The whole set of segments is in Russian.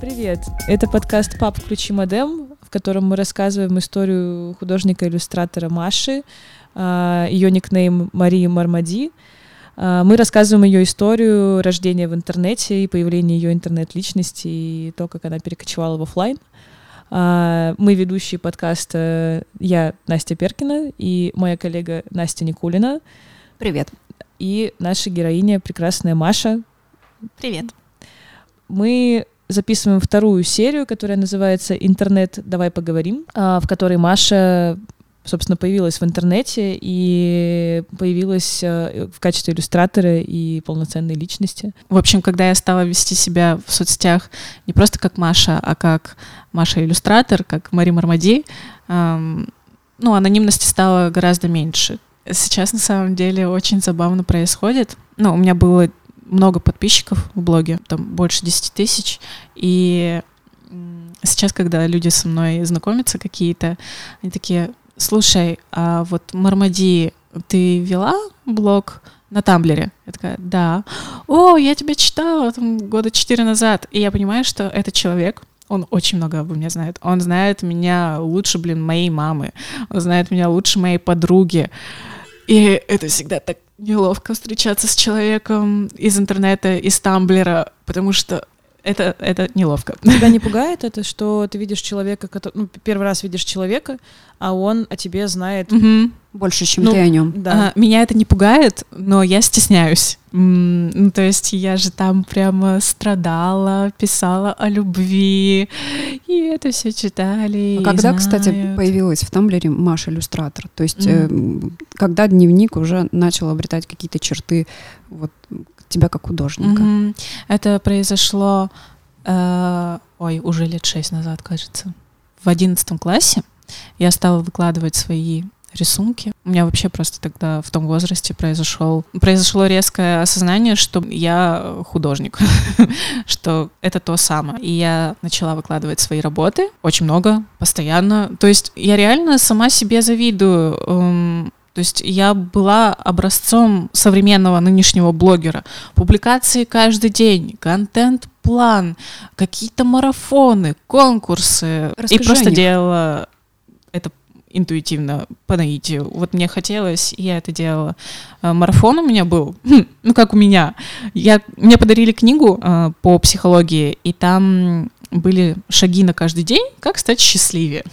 Привет! Это подкаст «Пап, включи модем», в котором мы рассказываем историю художника-иллюстратора Маши, а, ее никнейм Марии Мармади. А, мы рассказываем ее историю рождения в интернете и появления ее интернет-личности и то, как она перекочевала в офлайн. А, мы ведущие подкаста я, Настя Перкина, и моя коллега Настя Никулина. Привет. И наша героиня, прекрасная Маша. Привет. Мы записываем вторую серию, которая называется «Интернет, давай поговорим», в которой Маша собственно, появилась в интернете и появилась э, в качестве иллюстратора и полноценной личности. В общем, когда я стала вести себя в соцсетях не просто как Маша, а как Маша-иллюстратор, как Мари Мармади, эм, ну, анонимности стало гораздо меньше. Сейчас, на самом деле, очень забавно происходит. Ну, у меня было много подписчиков в блоге, там больше 10 тысяч, и сейчас, когда люди со мной знакомятся какие-то, они такие, слушай, а вот Мармади, ты вела блог на Тамблере? Я такая, да. О, я тебя читала там года четыре назад. И я понимаю, что этот человек, он очень много обо мне знает. Он знает меня лучше, блин, моей мамы. Он знает меня лучше моей подруги. И это всегда так неловко встречаться с человеком из интернета, из Тамблера, потому что это, это неловко. Тебя не пугает это, что ты видишь человека, который, ну, первый раз видишь человека, а он о тебе знает угу. больше, чем ну, ты о нем. Да. А, меня это не пугает, но я стесняюсь. Ну, то есть я же там прямо страдала, писала о любви, и это все читали. А когда, знают. кстати, появилась в Тамблере Маша иллюстратор? То есть, mm. э, когда дневник уже начал обретать какие-то черты вот тебя как художника? Mm-hmm. Это произошло, э, ой, уже лет шесть назад, кажется. В одиннадцатом классе я стала выкладывать свои рисунки. У меня вообще просто тогда в том возрасте произошел, произошло резкое осознание, что я художник, что это то самое. И я начала выкладывать свои работы, очень много, постоянно. То есть я реально сама себе завидую. То есть я была образцом современного нынешнего блогера. Публикации каждый день, контент-план, какие-то марафоны, конкурсы. Расскажи и просто делала это интуитивно, по наитию. Вот мне хотелось, и я это делала. А, марафон у меня был, хм, ну как у меня. Я, мне подарили книгу э, по психологии, и там были шаги на каждый день, как стать счастливее.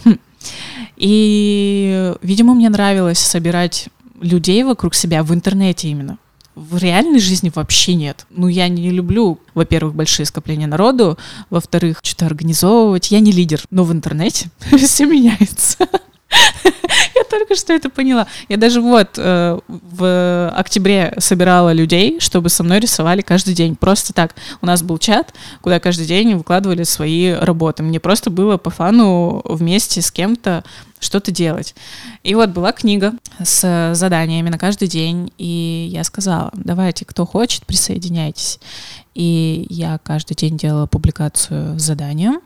И, видимо, мне нравилось собирать людей вокруг себя в интернете именно. В реальной жизни вообще нет. Ну, я не люблю, во-первых, большие скопления народу, во-вторых, что-то организовывать. Я не лидер, но в интернете все меняется. Я только что это поняла. Я даже вот э, в октябре собирала людей, чтобы со мной рисовали каждый день. Просто так. У нас был чат, куда каждый день выкладывали свои работы. Мне просто было по фану вместе с кем-то что-то делать. И вот была книга с заданиями на каждый день, и я сказала, давайте, кто хочет, присоединяйтесь. И я каждый день делала публикацию с заданием.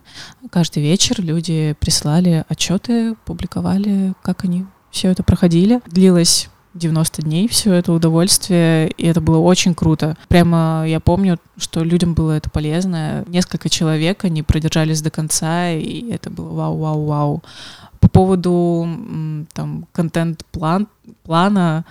Каждый вечер люди присылали отчеты, публиковали, как они все это проходили. Длилось 90 дней все это удовольствие, и это было очень круто. Прямо я помню, что людям было это полезно. Несколько человек, они продержались до конца, и это было вау-вау-вау. По поводу там контент-план, плана,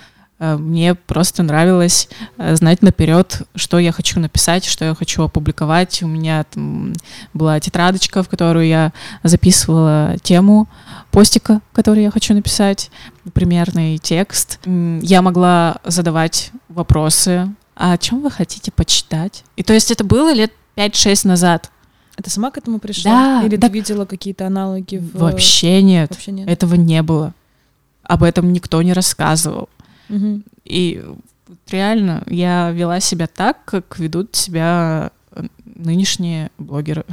Э, мне просто нравилось э, знать наперед, что я хочу написать, что я хочу опубликовать. У меня там была тетрадочка, в которую я записывала тему постика, который я хочу написать, примерный текст. Я могла задавать вопросы, а о чем вы хотите почитать? И то есть это было лет 5-6 назад. А ты сама к этому пришла? Да. Или так... ты видела какие-то аналоги? В... Вообще нет. Вообще нет. Этого не было. Об этом никто не рассказывал. Угу. И реально я вела себя так, как ведут себя э, нынешние блогеры.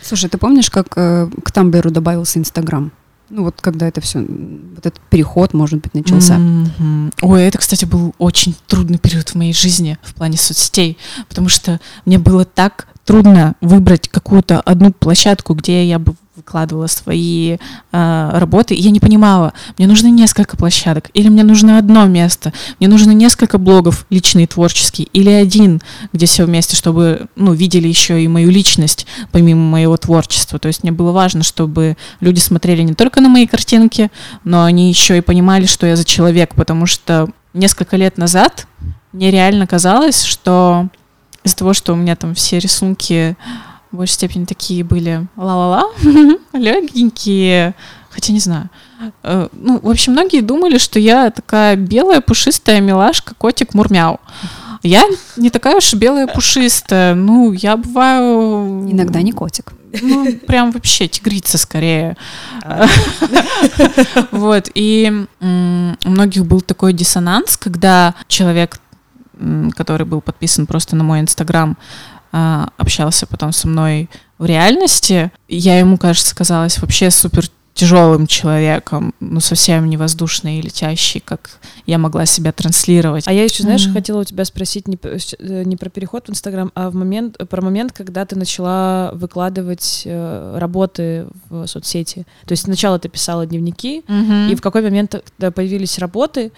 Слушай, ты помнишь, как э, к Тамблеру добавился Инстаграм? Ну вот когда это все, вот этот переход, может быть, начался. Mm-hmm. Ой, это, кстати, был очень трудный период в моей жизни в плане соцсетей, потому что мне было так трудно выбрать какую-то одну площадку, где я бы выкладывала свои э, работы, и я не понимала, мне нужно несколько площадок, или мне нужно одно место, мне нужно несколько блогов личные, творческие, или один, где все вместе, чтобы, ну, видели еще и мою личность, помимо моего творчества. То есть мне было важно, чтобы люди смотрели не только на мои картинки, но они еще и понимали, что я за человек, потому что несколько лет назад мне реально казалось, что из-за того, что у меня там все рисунки в большей степени такие были ла-ла-ла, легенькие, хотя не знаю. Э, ну, в общем, многие думали, что я такая белая, пушистая милашка, котик Мурмяу. Я не такая уж белая, пушистая. Ну, я бываю... Иногда не котик. Ну, прям вообще тигрица скорее. Вот, и у многих был такой диссонанс, когда человек, который был подписан просто на мой инстаграм, а, общался потом со мной в реальности, я ему, кажется, казалась вообще супер тяжелым человеком, ну, совсем не воздушный и летящий, как я могла себя транслировать. А я еще, знаешь, mm-hmm. хотела у тебя спросить не, э, не про переход в Инстаграм, а в момент, про момент, когда ты начала выкладывать э, работы в соцсети. То есть сначала ты писала дневники, mm-hmm. и в какой момент появились работы,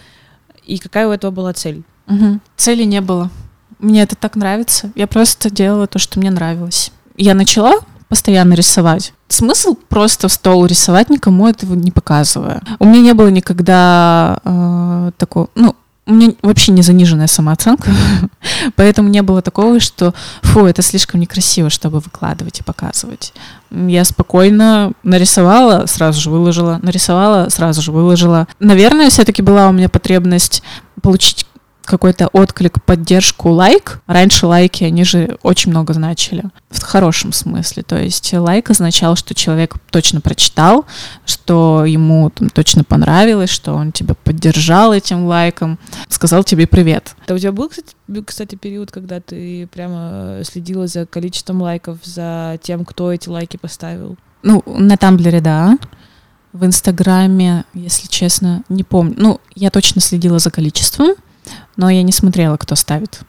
и какая у этого была цель? Mm-hmm. Цели не было. Мне это так нравится. Я просто делала то, что мне нравилось. Я начала постоянно рисовать. Смысл просто в стол рисовать, никому этого не показывая. У меня не было никогда э, такого, ну, у меня вообще не заниженная самооценка, поэтому не было такого, что фу, это слишком некрасиво, чтобы выкладывать и показывать. Я спокойно нарисовала, сразу же выложила, нарисовала, сразу же выложила. Наверное, все-таки была у меня потребность получить какой-то отклик, поддержку, лайк. Раньше лайки, они же очень много значили. В хорошем смысле. То есть лайк означал, что человек точно прочитал, что ему там точно понравилось, что он тебя поддержал этим лайком, сказал тебе привет. Да у тебя был, кстати, кстати, период, когда ты прямо следила за количеством лайков, за тем, кто эти лайки поставил? Ну, на Тамблере, да. В Инстаграме, если честно, не помню. Ну, я точно следила за количеством но я не смотрела, кто ставит.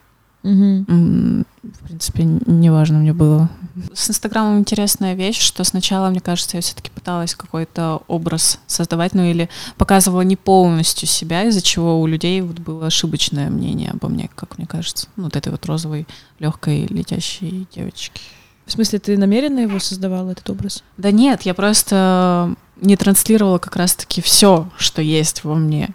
Угу. В принципе, неважно мне было. С Инстаграмом интересная вещь, что сначала, мне кажется, я все-таки пыталась какой-то образ создавать, ну или показывала не полностью себя, из-за чего у людей вот было ошибочное мнение обо мне, как мне кажется. Ну, вот этой вот розовой, легкой, летящей девочки. В смысле, ты намеренно его создавала, этот образ? Да нет, я просто не транслировала как раз-таки все, что есть во мне.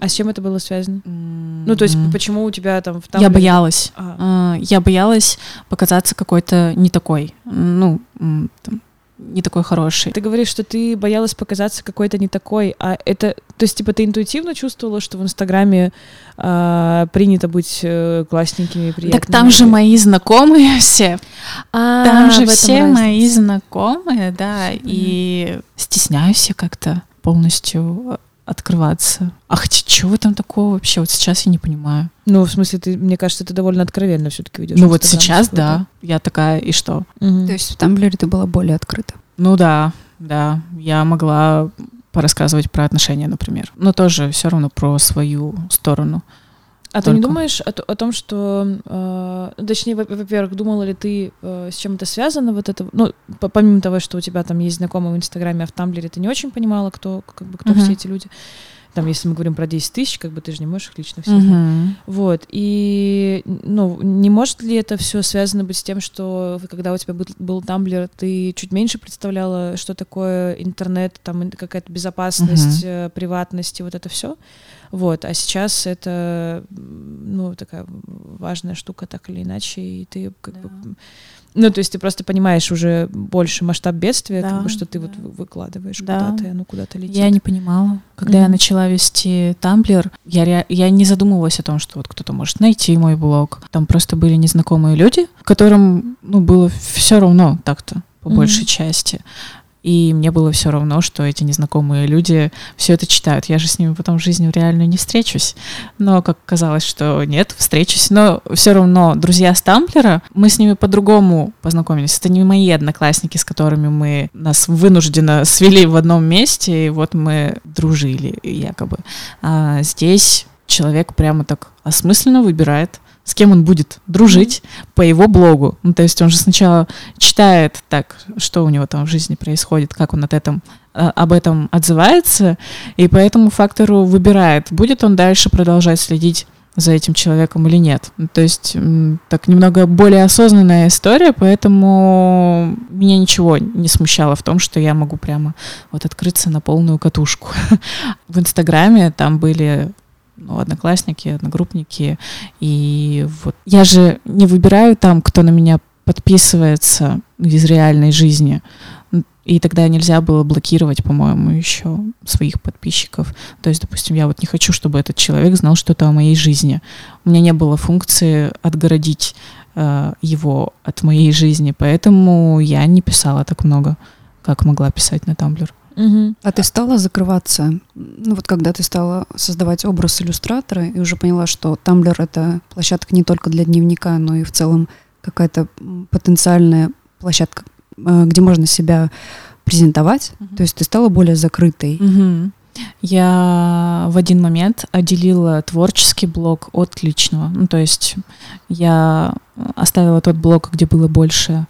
А с чем это было связано? Mm-hmm. Ну, то есть, почему у тебя там... там... Я боялась. Ага. Я боялась показаться какой-то не такой. Ну, там, не такой хороший. Ты говоришь, что ты боялась показаться какой-то не такой, а это, то есть, типа, ты интуитивно чувствовала, что в Инстаграме э, принято быть э, классненькими, приятными? Так там же мои знакомые все. А, там же все разница. мои знакомые, да, mm-hmm. и стесняюсь я как-то полностью открываться. А хотя чего там такого вообще? Вот сейчас я не понимаю. Ну, в смысле, ты, мне кажется, ты довольно откровенно все-таки ведешь. Ну вот сейчас, да. Я такая, и что? Угу. То есть в Тамблере ты была более открыта? Ну да, да. Я могла порассказывать про отношения, например. Но тоже все равно про свою сторону. А Только. ты не думаешь о, о том, что, э, точнее, во-первых, думала ли ты, э, с чем это связано, вот это, ну, помимо того, что у тебя там есть знакомые в Инстаграме, а в Тамблере ты не очень понимала, кто, как бы, кто uh-huh. все эти люди. Там, если мы говорим про 10 тысяч, как бы ты же не можешь их лично всех. Uh-huh. Вот. И, ну, не может ли это все связано быть с тем, что когда у тебя был, был Тамблер, ты чуть меньше представляла, что такое интернет, там какая-то безопасность, uh-huh. приватность и вот это все? Вот, а сейчас это, ну, такая важная штука, так или иначе, и ты как да. бы... Ну, то есть ты просто понимаешь уже больше масштаб бедствия, да, как бы, что ты да. вот выкладываешь да. куда-то, и оно куда-то летит. Я не понимала. Когда mm-hmm. я начала вести Тамблер, я, я не задумывалась о том, что вот кто-то может найти мой блог. Там просто были незнакомые люди, которым, ну, было все равно так-то, по mm-hmm. большей части. И мне было все равно, что эти незнакомые люди все это читают. Я же с ними потом в жизни реально не встречусь. Но как казалось, что нет, встречусь. Но все равно друзья Стамплера, мы с ними по-другому познакомились. Это не мои одноклассники, с которыми мы нас вынужденно свели в одном месте, и вот мы дружили якобы. А здесь человек прямо так осмысленно выбирает с кем он будет дружить по его блогу. Ну, то есть он же сначала читает так, что у него там в жизни происходит, как он от этом, а, об этом отзывается, и по этому фактору выбирает, будет он дальше продолжать следить за этим человеком или нет. Ну, то есть так немного более осознанная история, поэтому меня ничего не смущало в том, что я могу прямо вот открыться на полную катушку. В Инстаграме там были ну, одноклассники, одногруппники. И вот я же не выбираю там, кто на меня подписывается из реальной жизни. И тогда нельзя было блокировать, по-моему, еще своих подписчиков. То есть, допустим, я вот не хочу, чтобы этот человек знал что-то о моей жизни. У меня не было функции отгородить э, его от моей жизни, поэтому я не писала так много, как могла писать на Тамблер. Угу. А ты стала закрываться, ну вот когда ты стала создавать образ иллюстратора и уже поняла, что Тамблер это площадка не только для дневника, но и в целом какая-то потенциальная площадка, э, где можно себя презентовать, угу. то есть ты стала более закрытой. Угу. Я в один момент отделила творческий блог от личного. Ну, то есть я оставила тот блог, где было больше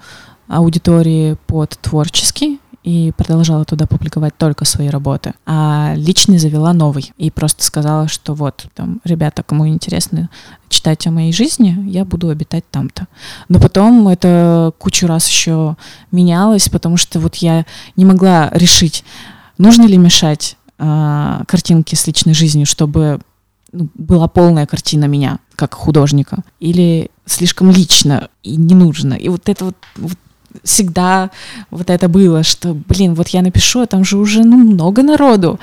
аудитории под творческий, и продолжала туда публиковать только свои работы. А личный завела новый и просто сказала, что вот, там, ребята, кому интересно читать о моей жизни, я буду обитать там-то. Но потом это кучу раз еще менялось, потому что вот я не могла решить, нужно ли мешать э, картинки с личной жизнью, чтобы ну, была полная картина меня как художника, или слишком лично и не нужно. И вот это вот, вот всегда вот это было, что, блин, вот я напишу, а там же уже ну, много народу,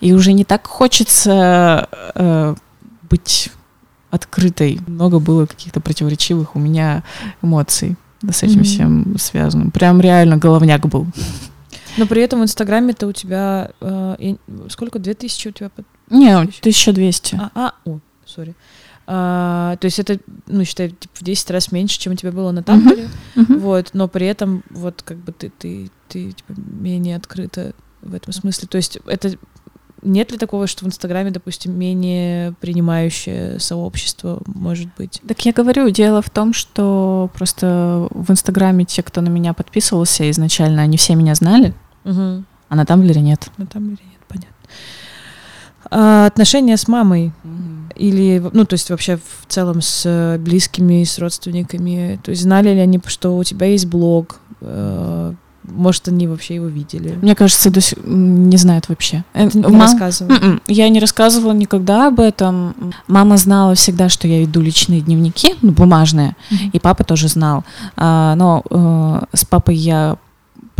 и уже не так хочется э, быть открытой. Много было каких-то противоречивых у меня эмоций с этим mm-hmm. всем связанным. Прям реально головняк был. Но при этом в Инстаграме-то у тебя... Э, сколько? Две тысячи у тебя? Не, 1200. А, а, о, сори. А, то есть это, ну, считай, типа, в 10 раз меньше, чем у тебя было на тампере. Uh-huh. Uh-huh. Вот, но при этом, вот, как бы ты, ты, ты типа, менее открыта в этом смысле. То есть это нет ли такого, что в Инстаграме, допустим, менее принимающее сообщество может быть? Так я говорю, дело в том, что просто в Инстаграме те, кто на меня подписывался изначально, они все меня знали, угу. а на Тамблере нет. На Тамблере нет, понятно. А, отношения с мамой или, ну, то есть вообще в целом с близкими, с родственниками, то есть знали ли они, что у тебя есть блог, э, может, они вообще его видели. Мне кажется, до сих... не знают вообще. Ты не Мам... рассказывала? Mm-mm. М-м. Я не рассказывала никогда об этом. Мама знала всегда, что я веду личные дневники, ну, бумажные, mm-hmm. и папа тоже знал. А, но э, с папой я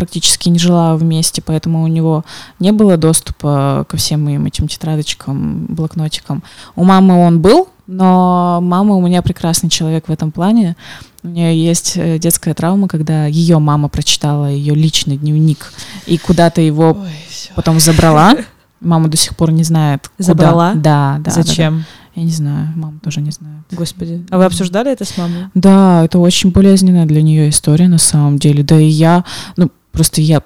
практически не жила вместе, поэтому у него не было доступа ко всем моим этим тетрадочкам, блокнотикам. У мамы он был, но мама у меня прекрасный человек в этом плане. У нее есть э, детская травма, когда ее мама прочитала ее личный дневник и куда-то его Ой, потом забрала. Мама до сих пор не знает. Куда. Забрала? Да, да. Зачем? Да, да. Я не знаю, мама тоже не знает. Господи. А вы обсуждали это с мамой? Да, это очень болезненная для нее история на самом деле. Да и я, ну, просто я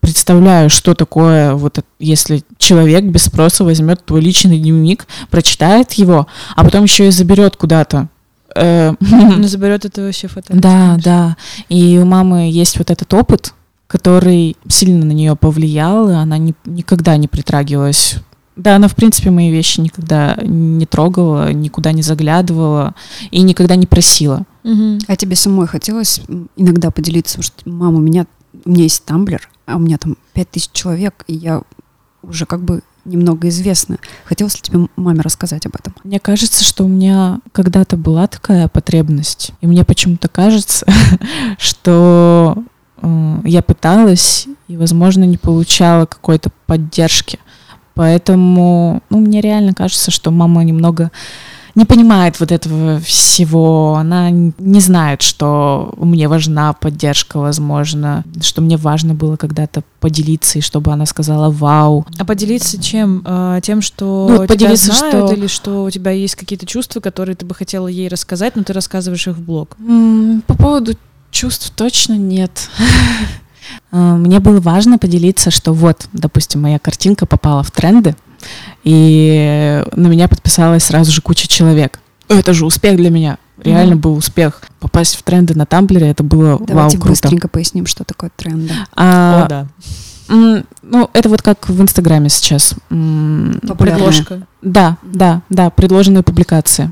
представляю, что такое, вот если человек без спроса возьмет твой личный дневник, прочитает его, а потом еще и заберет куда-то. Э, ну, заберет это вообще фотографию. Да, да. И у мамы есть вот этот опыт, который сильно на нее повлиял, и она ни, никогда не притрагивалась. Да, она, в принципе, мои вещи никогда не трогала, никуда не заглядывала и никогда не просила. Угу. А тебе самой хотелось иногда поделиться, что мама, у меня, у меня есть тамблер, а у меня там пять тысяч человек, и я уже как бы немного известна. Хотелось ли тебе маме рассказать об этом? Мне кажется, что у меня когда-то была такая потребность, и мне почему-то кажется, что э, я пыталась и, возможно, не получала какой-то поддержки. Поэтому, ну, мне реально кажется, что мама немного не понимает вот этого всего, она не знает, что мне важна поддержка, возможно, что мне важно было когда-то поделиться, и чтобы она сказала «Вау». А поделиться чем? А, тем, что ну, поделиться, тебя знают, что... или что у тебя есть какие-то чувства, которые ты бы хотела ей рассказать, но ты рассказываешь их в блог? По поводу чувств точно нет. А, мне было важно поделиться, что вот, допустим, моя картинка попала в тренды, и на меня подписалась сразу же куча человек. это же успех для меня. Реально был успех. Попасть в тренды на Тамблере, это было Давайте вау, круто. быстренько поясним, что такое тренды. А, О, да. м, ну, это вот как в Инстаграме сейчас. Предложка. Да, да, да, предложенные публикации.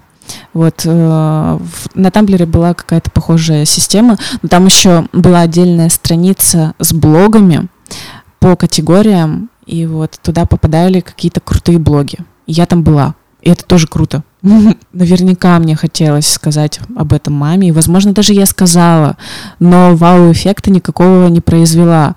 Вот э, в- на Тамблере была какая-то похожая система, но там еще была отдельная страница с блогами по категориям, и вот туда попадали какие-то крутые блоги. Я там была, и это тоже круто. Наверняка мне хотелось сказать об этом маме, и, возможно, даже я сказала, но вау-эффекта никакого не произвела.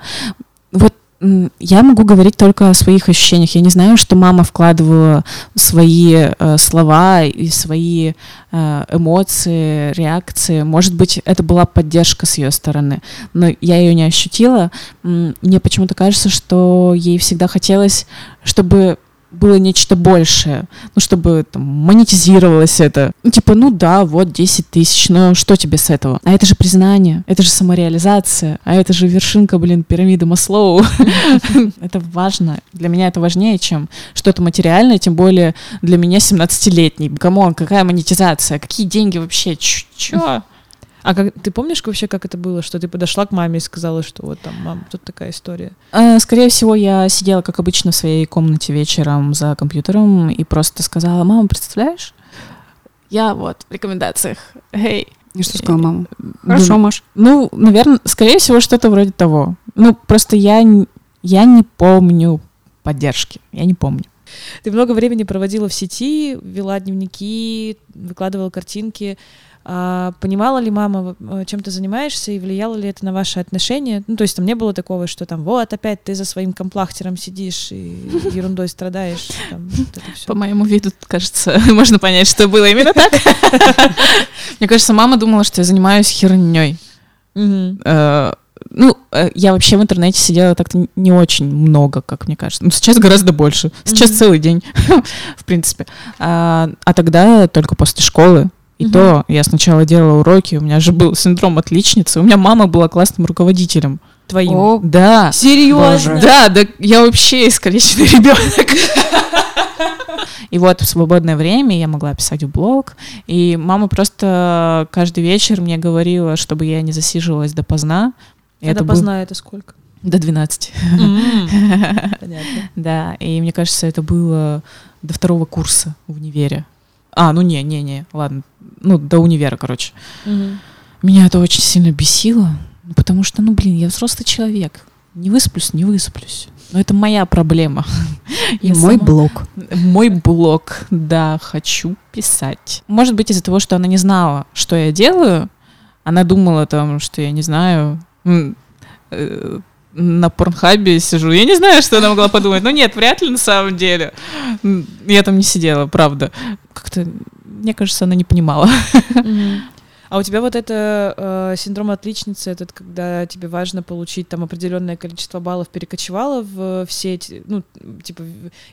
Я могу говорить только о своих ощущениях. Я не знаю, что мама вкладывала свои э, слова и свои э, эмоции, реакции. Может быть, это была поддержка с ее стороны, но я ее не ощутила. Мне почему-то кажется, что ей всегда хотелось, чтобы было нечто большее, ну, чтобы там, монетизировалось это. Ну, типа, ну да, вот 10 тысяч, но что тебе с этого? А это же признание, это же самореализация, а это же вершинка, блин, пирамиды Маслоу. Это важно. Для меня это важнее, чем что-то материальное, тем более для меня 17-летний. Come on, какая монетизация? Какие деньги вообще? Чё? А как, ты помнишь вообще, как это было, что ты подошла к маме и сказала, что вот там, мам, тут такая история? Э, Скорее всего, я сидела, как обычно, в своей комнате вечером за компьютером и просто сказала, мама, представляешь? Я вот в рекомендациях. Эй. И что сказала мама? Ну, Хорошо, Маш. Ну, наверное, скорее всего, что-то вроде того. Ну, просто я, я не помню поддержки. Я не помню. Ты много времени проводила в сети, вела дневники, выкладывала картинки. А понимала ли мама, э, чем ты занимаешься, и влияло ли это на ваши отношения? Ну, то есть там не было такого, что там, вот, опять ты за своим комплахтером сидишь и ерундой страдаешь. там, вот. По моему виду, кажется, можно понять, что было именно так. Мне кажется, мама думала, что я занимаюсь херней. Э, Ну, э, я вообще в интернете сидела так-то не очень много, как мне кажется. Ну, сейчас гораздо больше. Сейчас целый день, в принципе. А, а тогда только после школы. И Мгм. то я сначала делала уроки, у меня же был синдром отличницы. У меня мама была классным руководителем. Твоим. О, Да. Серьезно? Да, да, я вообще искалеченный ребенок. И вот в свободное время я могла писать в блог, и мама просто каждый вечер мне говорила, чтобы я не засиживалась допоздна. И Это был- поздно, это сколько? До 12. Понятно. Да, и мне кажется, это было до второго курса в универе. А, ну не, не, не, ладно. Ну, до универа, короче. Мгм. Меня это очень сильно бесило, ну, потому что, ну, блин, я взрослый человек. Не высплюсь, не высплюсь. Но это моя проблема. и Я мой сама- блог. Мой блог, да, хочу писать. Может быть, из-за того, что она не знала, что я делаю, она думала там, что я не знаю, э, на порнхабе сижу. Я не знаю, что она могла подумать. Но нет, вряд ли на самом деле. Я там не сидела, правда. Как-то, мне кажется, она не понимала. А у тебя вот это э, синдром отличницы, этот, когда тебе важно получить там определенное количество баллов, перекочевало в, в сеть, ну, типа,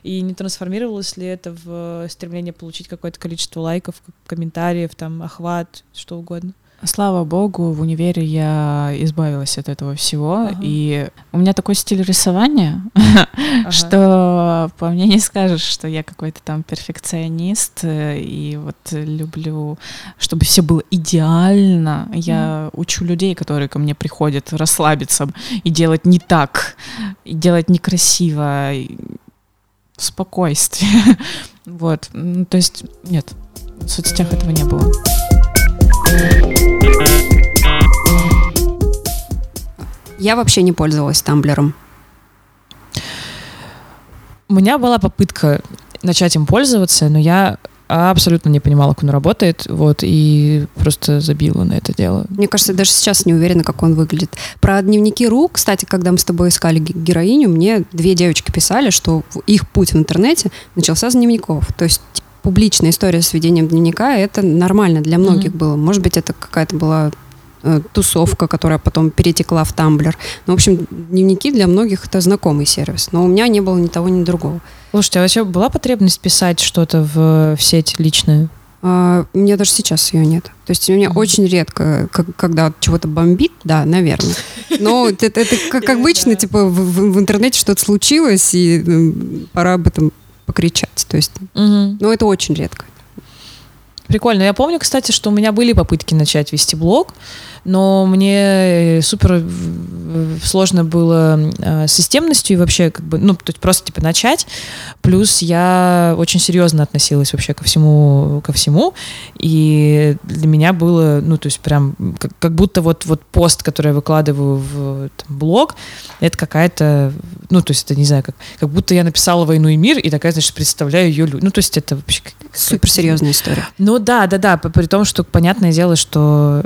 и не трансформировалось ли это в стремление получить какое-то количество лайков, комментариев, там, охват, что угодно? Слава богу, в универе я избавилась от этого всего. Ага. И у меня такой стиль рисования, Ага. что по мне не скажешь, что я какой-то там перфекционист э, и вот люблю, чтобы все было идеально. Я учу людей, которые ко мне приходят, расслабиться и делать не так, и делать некрасиво, и в спокойствии. Вот, Ну, то есть нет, в соцсетях этого не было. Я вообще не пользовалась Тамблером. У меня была попытка начать им пользоваться, но я абсолютно не понимала, как он работает, вот, и просто забила на это дело. Мне кажется, я даже сейчас не уверена, как он выглядит. Про дневники Ру, кстати, когда мы с тобой искали ге- героиню, мне две девочки писали, что их путь в интернете начался с дневников. То есть публичная история с ведением дневника, это нормально для многих Мгм. было. Может быть, это какая-то была э, тусовка, которая потом перетекла в Тамблер. Ну, в общем, дневники для многих это знакомый сервис. Но у меня не было ни того, ни другого. Слушайте, а вообще была потребность писать что-то в, в сеть личную? А, у меня даже сейчас ее нет. То есть у меня Мгм. очень редко, как- когда чего-то бомбит, да, наверное. Но это, это как обычно, типа в, интернете что-то случилось, и пора об этом покричать. То есть, ну, это очень редко. Прикольно. Я помню, кстати, что у меня были попытки начать вести блог, но мне супер сложно было э, с системностью и вообще как бы, ну, то есть просто типа начать. Плюс я очень серьезно относилась вообще ко всему, ко всему, и для меня было, ну, то есть прям как, как будто вот, вот пост, который я выкладываю в там, блог, это какая-то, ну, то есть это, не знаю, как, как будто я написала «Войну и мир», и такая, значит, представляю ее, ну, то есть это вообще... Суперсерьезная история. Ну да, да, да, при том, что понятное дело, что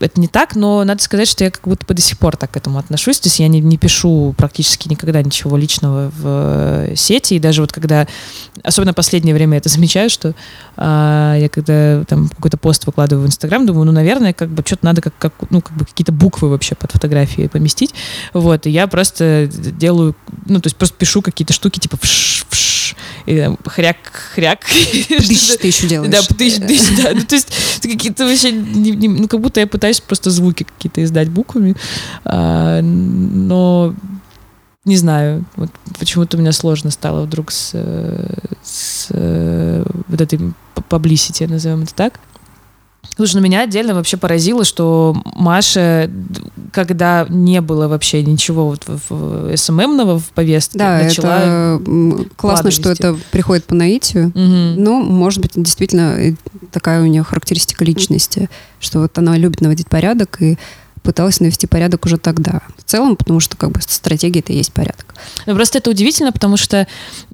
это не так, но надо сказать, что я как будто бы до сих пор так к этому отношусь. То есть я не, не пишу практически никогда ничего личного в э, сети. И даже вот когда, особенно в последнее время это замечаю, что а, я когда там какой-то пост выкладываю в Инстаграм, думаю, ну, наверное, как бы что-то надо как, как, ну, как бы какие-то буквы вообще под фотографией поместить. Вот, и я просто делаю, ну, то есть просто пишу какие-то штуки типа вш, вш, и там хряк, хряк. Тысяч ты еще делаешь. Да, тысяч, тысяч, да. Ну, то есть какие-то вообще, не, не, ну, как будто я пытаюсь просто звуки какие-то издать буквами, а, но не знаю, вот почему-то у меня сложно стало вдруг с, с вот этой publicity, назовем это так. Слушай, ну меня отдельно вообще поразило, что Маша, когда не было вообще ничего вот в, СММного в повестке, да, начала это классно, что вести. это приходит по наитию. Угу. Ну, может быть, действительно такая у нее характеристика личности, что вот она любит наводить порядок и пыталась навести порядок уже тогда. В целом, потому что как бы стратегия это и есть порядок. Ну, просто это удивительно, потому что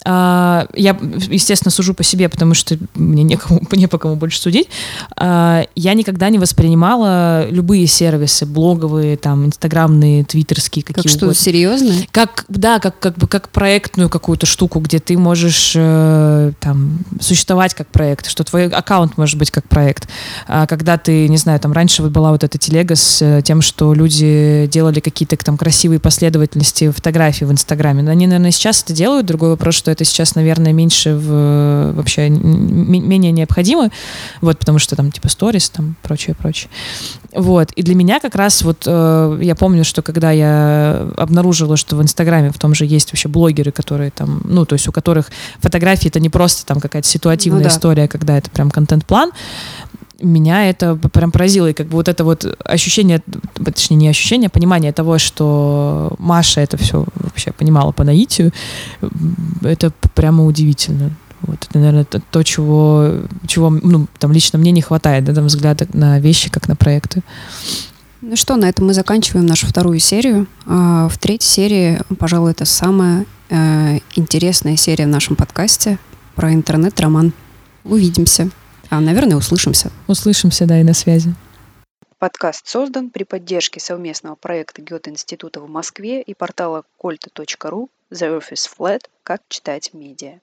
а, я, естественно, сужу по себе, потому что мне некому, не по кому больше судить. А, я никогда не воспринимала любые сервисы, блоговые, там, инстаграмные, твиттерские, какие как что, серьезное? Как, да, как, как бы как проектную какую-то штуку, где ты можешь э, там существовать как проект, что твой аккаунт может быть как проект. А когда ты, не знаю, там раньше вот была вот эта телега с э, тем, что люди делали какие-то там красивые последовательности фотографий в Инстаграме. Но они, наверное, сейчас это делают. Другой вопрос, что это сейчас, наверное, меньше в, вообще менее необходимо, вот, потому что там типа сторис, там прочее, прочее. Вот. И для меня как раз вот э, я помню, что когда я обнаружила, что в Инстаграме в том же есть вообще блогеры, которые там, ну, то есть у которых фотографии это не просто там какая-то ситуативная ну, да. история, когда это прям контент-план, меня это прям поразило. И как бы вот это вот ощущение, точнее не ощущение, а понимание того, что Маша это все вообще понимала по наитию, это прямо удивительно. Вот это, наверное, то, чего, чего ну, там лично мне не хватает, да, там взгляда на вещи, как на проекты. Ну что, на этом мы заканчиваем нашу вторую серию. А в третьей серии, пожалуй, это самая э, интересная серия в нашем подкасте про интернет-роман. Увидимся. А, наверное, услышимся. Услышимся, да, и на связи. Подкаст создан при поддержке совместного проекта Гёте-института в Москве и портала колта.ру The is Flat. Как читать медиа.